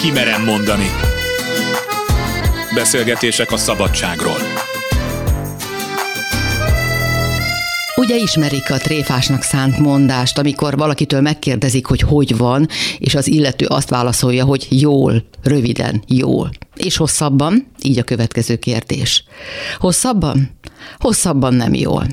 Kimerem mondani. Beszélgetések a szabadságról. Ugye ismerik a tréfásnak szánt mondást, amikor valakitől megkérdezik, hogy hogy van, és az illető azt válaszolja, hogy jól, röviden, jól. És hosszabban? Így a következő kérdés. Hosszabban? Hosszabban nem jól.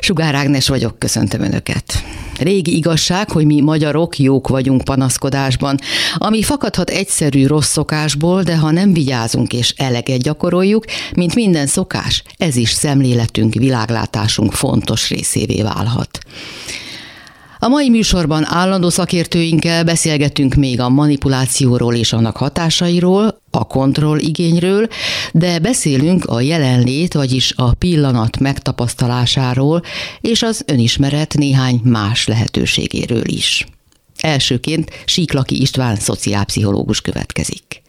Sugár Ágnes vagyok, köszöntöm Önöket. Régi igazság, hogy mi magyarok jók vagyunk panaszkodásban, ami fakadhat egyszerű rossz szokásból, de ha nem vigyázunk és eleget gyakoroljuk, mint minden szokás, ez is szemléletünk, világlátásunk fontos részévé válhat. A mai műsorban állandó szakértőinkkel beszélgetünk még a manipulációról és annak hatásairól, a kontrolligényről, de beszélünk a jelenlét, vagyis a pillanat megtapasztalásáról és az önismeret néhány más lehetőségéről is. Elsőként Síklaki István szociálpszichológus következik.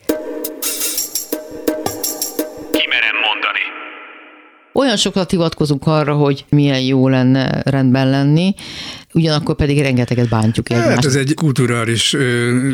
Kimerem mondani. Olyan sokat hivatkozunk arra, hogy milyen jó lenne rendben lenni, ugyanakkor pedig rengeteget bántjuk egymást. Hát ez egy kulturális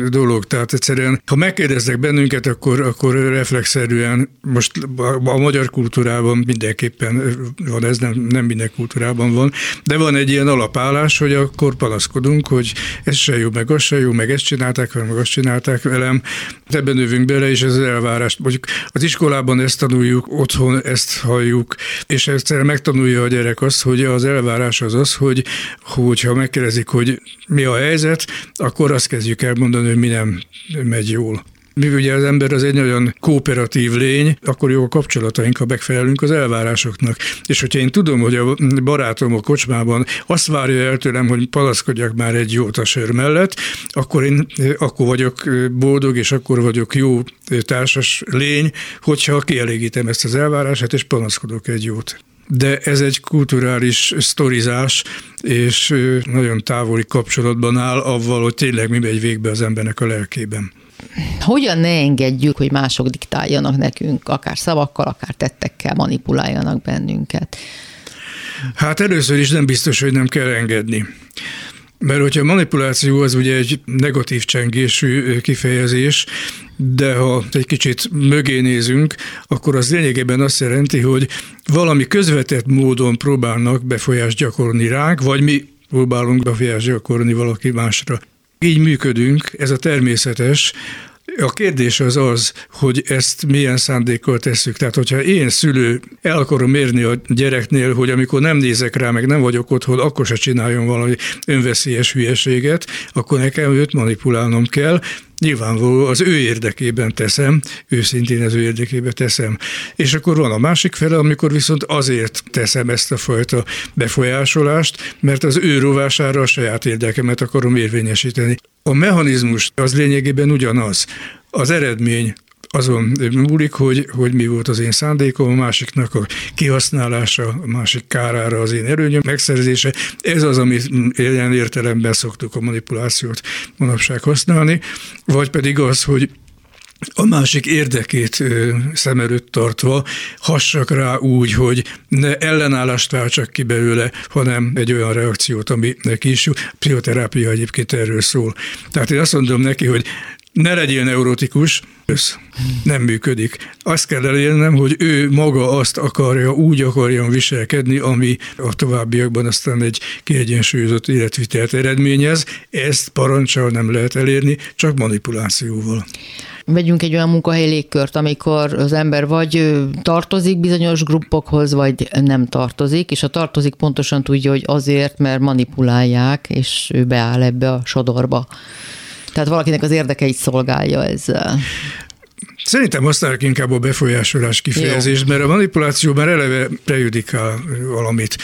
dolog, tehát egyszerűen, ha megkérdeznek bennünket, akkor, akkor reflexzerűen, most a, a magyar kultúrában mindenképpen van ez, nem, nem minden kultúrában van, de van egy ilyen alapállás, hogy akkor panaszkodunk, hogy ez se jó, meg az se jó, meg ezt csinálták, meg azt csinálták velem. Ebben növünk bele, és ez az elvárás. Mondjuk az iskolában ezt tanuljuk, otthon ezt halljuk, és egyszerűen megtanulja a gyerek azt, hogy az elvárás az az, hogy, hogy ha megkérdezik, hogy mi a helyzet, akkor azt kezdjük el mondani, hogy mi nem megy jól. Mi ugye az ember az egy nagyon kooperatív lény, akkor jó a kapcsolataink, ha megfelelünk az elvárásoknak. És hogyha én tudom, hogy a barátom a kocsmában azt várja el tőlem, hogy palaszkodjak már egy jót a sör mellett, akkor én akkor vagyok boldog, és akkor vagyok jó társas lény, hogyha kielégítem ezt az elvárását, és panaszkodok egy jót de ez egy kulturális sztorizás, és nagyon távoli kapcsolatban áll avval, hogy tényleg mi megy végbe az embernek a lelkében. Hogyan ne engedjük, hogy mások diktáljanak nekünk, akár szavakkal, akár tettekkel manipuláljanak bennünket? Hát először is nem biztos, hogy nem kell engedni. Mert hogyha manipuláció az ugye egy negatív csengésű kifejezés, de ha egy kicsit mögé nézünk, akkor az lényegében azt jelenti, hogy valami közvetett módon próbálnak befolyást gyakorolni ránk, vagy mi próbálunk befolyást gyakorolni valaki másra. Így működünk, ez a természetes, a kérdés az az, hogy ezt milyen szándékkal tesszük. Tehát, hogyha én szülő el akarom érni a gyereknél, hogy amikor nem nézek rá, meg nem vagyok otthon, akkor se csináljon valami önveszélyes hülyeséget, akkor nekem őt manipulálnom kell, Nyilvánvaló az ő érdekében teszem, őszintén az ő érdekében teszem. És akkor van a másik fele, amikor viszont azért teszem ezt a fajta befolyásolást, mert az ő rovására a saját érdekemet akarom érvényesíteni. A mechanizmus az lényegében ugyanaz. Az eredmény azon múlik, hogy, hogy mi volt az én szándékom, a másiknak a kihasználása, a másik kárára az én erőnyöm megszerzése. Ez az, amit ilyen értelemben szoktuk a manipulációt manapság használni, vagy pedig az, hogy a másik érdekét szem előtt tartva hassak rá úgy, hogy ne ellenállást váltsak ki belőle, hanem egy olyan reakciót, ami neki is jó. Pszichoterápia egyébként erről szól. Tehát én azt mondom neki, hogy ne legyél neurotikus, ez nem működik. Azt kell elérnem, hogy ő maga azt akarja, úgy akarjon viselkedni, ami a továbbiakban aztán egy kiegyensúlyozott életvitelt eredményez. Ezt parancsal nem lehet elérni, csak manipulációval. Vegyünk egy olyan munkahelyi légkört, amikor az ember vagy tartozik bizonyos gruppokhoz, vagy nem tartozik, és a tartozik pontosan tudja, hogy azért, mert manipulálják, és ő beáll ebbe a sodorba. Tehát valakinek az érdekeit szolgálja ezzel. Szerintem használják inkább a befolyásolás kifejezést, mert a manipuláció már eleve prejudikál valamit.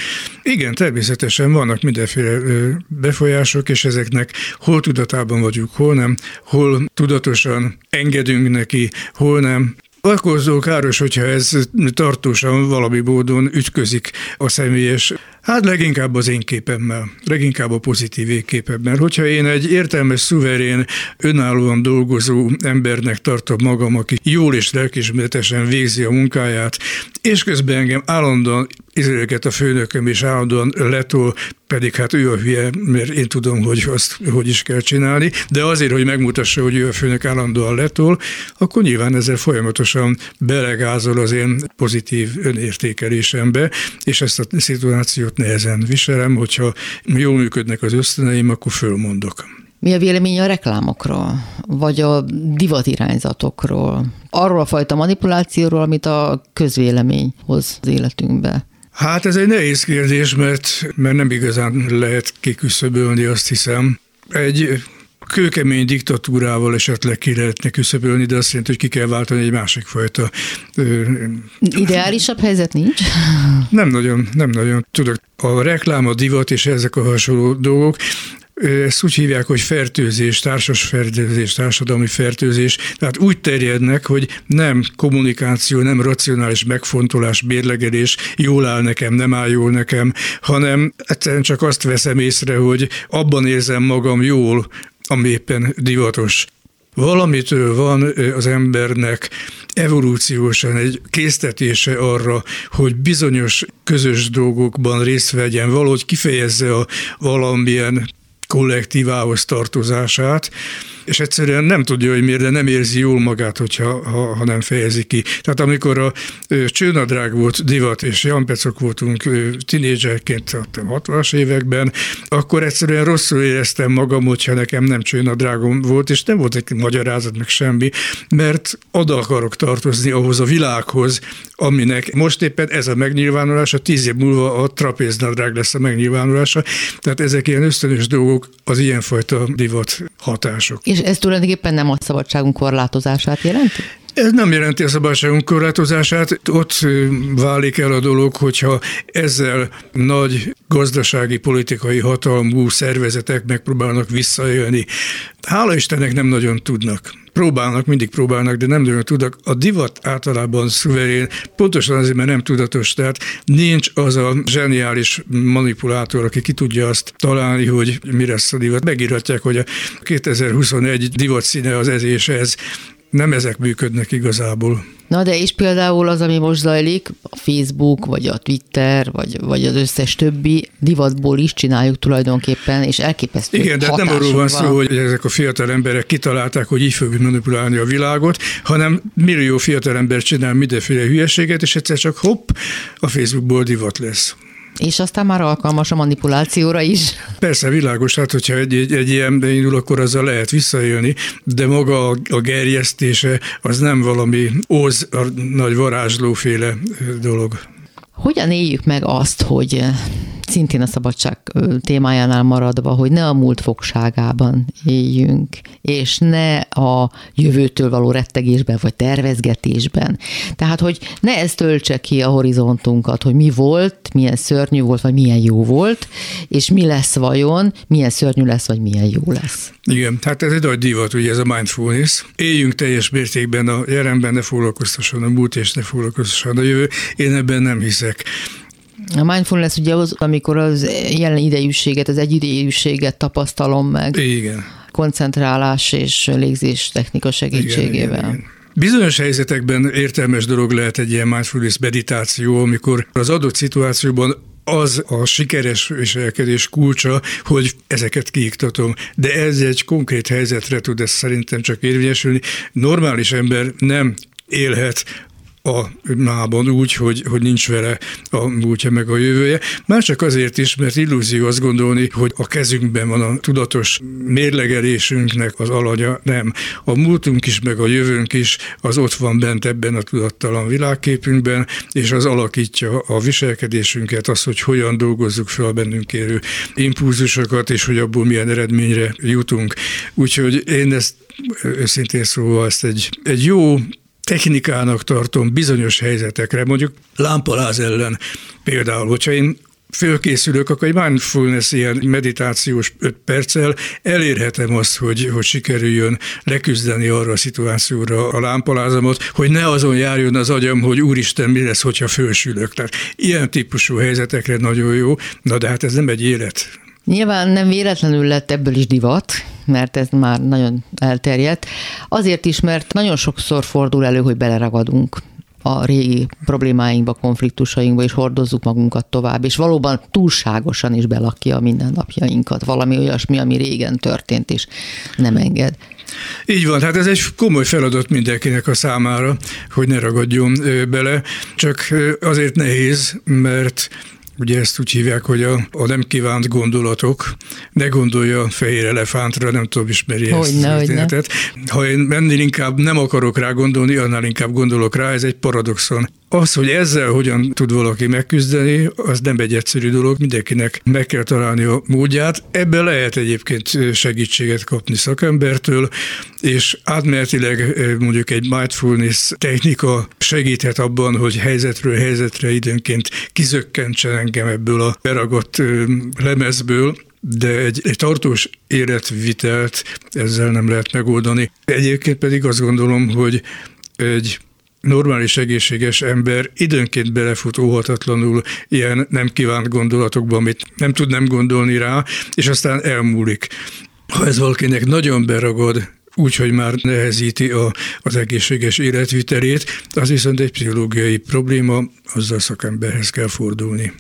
Igen, természetesen vannak mindenféle befolyások, és ezeknek hol tudatában vagyunk, hol nem, hol tudatosan engedünk neki, hol nem. Akkor káros, hogyha ez tartósan valami módon ütközik a személyes Hát leginkább az én képemmel, leginkább a pozitív én képemmel. Hogyha én egy értelmes, szuverén, önállóan dolgozó embernek tartom magam, aki jól és lelkismeretesen végzi a munkáját, és közben engem állandóan izraeleket a főnököm is állandóan letol, pedig hát ő a hülye, mert én tudom, hogy azt hogy is kell csinálni, de azért, hogy megmutassa, hogy ő a főnök állandóan letol, akkor nyilván ezzel folyamatosan belegázol az én pozitív önértékelésembe, és ezt a szituációt nehezen viselem, hogyha jól működnek az ösztöneim, akkor fölmondok. Mi a vélemény a reklámokról, vagy a divatirányzatokról? Arról a fajta manipulációról, amit a közvélemény hoz az életünkbe? Hát ez egy nehéz kérdés, mert, mert nem igazán lehet kiküszöbölni, azt hiszem. Egy kőkemény diktatúrával esetleg ki lehetne küszöbölni, de azt jelenti, hogy ki kell váltani egy másik fajta. Ideálisabb helyzet nincs? Nem nagyon, nem nagyon. Tudok, a reklám, a divat és ezek a hasonló dolgok, ezt úgy hívják, hogy fertőzés, társas fertőzés, társadalmi fertőzés, tehát úgy terjednek, hogy nem kommunikáció, nem racionális megfontolás, bérlegelés, jól áll nekem, nem áll jól nekem, hanem egyszerűen csak azt veszem észre, hogy abban érzem magam jól, ami éppen divatos. Valamitől van az embernek evolúciósan egy késztetése arra, hogy bizonyos közös dolgokban részt vegyen, valahogy kifejezze a valamilyen kollektívához tartozását, és egyszerűen nem tudja, hogy miért, de nem érzi jól magát, hogyha, ha, ha nem fejezi ki. Tehát amikor a csőnadrág volt divat, és Jan Pecok voltunk tinédzserként a 60-as években, akkor egyszerűen rosszul éreztem magam, hogyha nekem nem csőnadrágom volt, és nem volt egy magyarázat, meg semmi, mert oda akarok tartozni ahhoz a világhoz, aminek most éppen ez a megnyilvánulása, tíz év múlva a trapéznadrág lesz a megnyilvánulása. Tehát ezek ilyen ösztönös dolgok, az ilyenfajta divat hatások. És ez tulajdonképpen nem a szabadságunk korlátozását jelenti? Ez nem jelenti a szabadságunk korlátozását, ott válik el a dolog, hogyha ezzel nagy gazdasági, politikai hatalmú szervezetek megpróbálnak visszaélni. Hála Istennek nem nagyon tudnak próbálnak, mindig próbálnak, de nem nagyon tudnak. A divat általában szuverén, pontosan azért, mert nem tudatos, tehát nincs az a zseniális manipulátor, aki ki tudja azt találni, hogy mi lesz a divat. Megírhatják, hogy a 2021 divat színe az ez és ez, nem ezek működnek igazából. Na de és például az, ami most zajlik, a Facebook, vagy a Twitter, vagy, vagy az összes többi divatból is csináljuk tulajdonképpen, és elképesztő Igen, de nem arról van szó, hogy ezek a fiatal emberek kitalálták, hogy így fogjuk manipulálni a világot, hanem millió fiatal ember csinál mindenféle hülyeséget, és egyszer csak hopp, a Facebookból divat lesz. És aztán már alkalmas a manipulációra is. Persze, világos, hát hogyha egy, egy, egy ilyen beindul, akkor azzal lehet visszaélni, de maga a, a gerjesztése az nem valami óz, a nagy varázslóféle dolog. Hogyan éljük meg azt, hogy szintén a szabadság témájánál maradva, hogy ne a múlt fogságában éljünk, és ne a jövőtől való rettegésben vagy tervezgetésben. Tehát, hogy ne ez töltse ki a horizontunkat, hogy mi volt, milyen szörnyű volt, vagy milyen jó volt, és mi lesz vajon, milyen szörnyű lesz, vagy milyen jó lesz. Igen, hát ez egy nagy divat, ugye ez a mindfulness. Éljünk teljes mértékben a jelenben, ne foglalkoztasson a múlt, és ne foglalkoztasson a jövő. Én ebben nem hiszek. A mindfulness ugye az, amikor az jelen idejűséget, az egyidejűséget tapasztalom meg. Igen. Koncentrálás és légzés technika segítségével. Igen, igen, igen. Bizonyos helyzetekben értelmes dolog lehet egy ilyen mindfulness meditáció, amikor az adott szituációban az a sikeres viselkedés kulcsa, hogy ezeket kiiktatom. De ez egy konkrét helyzetre tud ez szerintem csak érvényesülni. Normális ember nem élhet a mában úgy, hogy, hogy nincs vele a múltja meg a jövője. Már csak azért is, mert illúzió azt gondolni, hogy a kezünkben van a tudatos mérlegelésünknek az alanya. Nem. A múltunk is, meg a jövőnk is az ott van bent ebben a tudattalan világképünkben, és az alakítja a viselkedésünket, az, hogy hogyan dolgozzuk fel bennünk érő impulzusokat, és hogy abból milyen eredményre jutunk. Úgyhogy én ezt őszintén szóval ezt egy, egy jó technikának tartom bizonyos helyzetekre, mondjuk lámpaláz ellen például, hogyha én fölkészülök, akkor egy mindfulness ilyen meditációs öt perccel elérhetem azt, hogy, hogy sikerüljön leküzdeni arra a szituációra a lámpalázamat, hogy ne azon járjon az agyam, hogy úristen, mi lesz, hogyha fölsülök. Tehát ilyen típusú helyzetekre nagyon jó, na de hát ez nem egy élet. Nyilván nem véletlenül lett ebből is divat, mert ez már nagyon elterjedt. Azért is, mert nagyon sokszor fordul elő, hogy beleragadunk a régi problémáinkba, konfliktusainkba, és hordozzuk magunkat tovább, és valóban túlságosan is belakja a mindennapjainkat. Valami olyasmi, ami régen történt, és nem enged. Így van, hát ez egy komoly feladat mindenkinek a számára, hogy ne ragadjon bele, csak azért nehéz, mert Ugye ezt úgy hívják, hogy a, a nem kívánt gondolatok, ne gondolja fehér elefántra, nem tudom, ismeri hogy ezt ne, történetet. Ha én ennél inkább nem akarok rá gondolni, annál inkább gondolok rá, ez egy paradoxon. Az, hogy ezzel hogyan tud valaki megküzdeni, az nem egy egyszerű dolog, mindenkinek meg kell találni a módját. Ebben lehet egyébként segítséget kapni szakembertől, és átmenetileg mondjuk egy mindfulness technika segíthet abban, hogy helyzetről helyzetre időnként kizökkentsen engem ebből a beragott lemezből, de egy, egy tartós életvitelt ezzel nem lehet megoldani. Egyébként pedig azt gondolom, hogy egy normális, egészséges ember időnként belefut óhatatlanul ilyen nem kívánt gondolatokba, amit nem tud nem gondolni rá, és aztán elmúlik. Ha ez valakinek nagyon beragad, úgyhogy már nehezíti a, az egészséges életvitelét, az viszont egy pszichológiai probléma, azzal szakemberhez kell fordulni.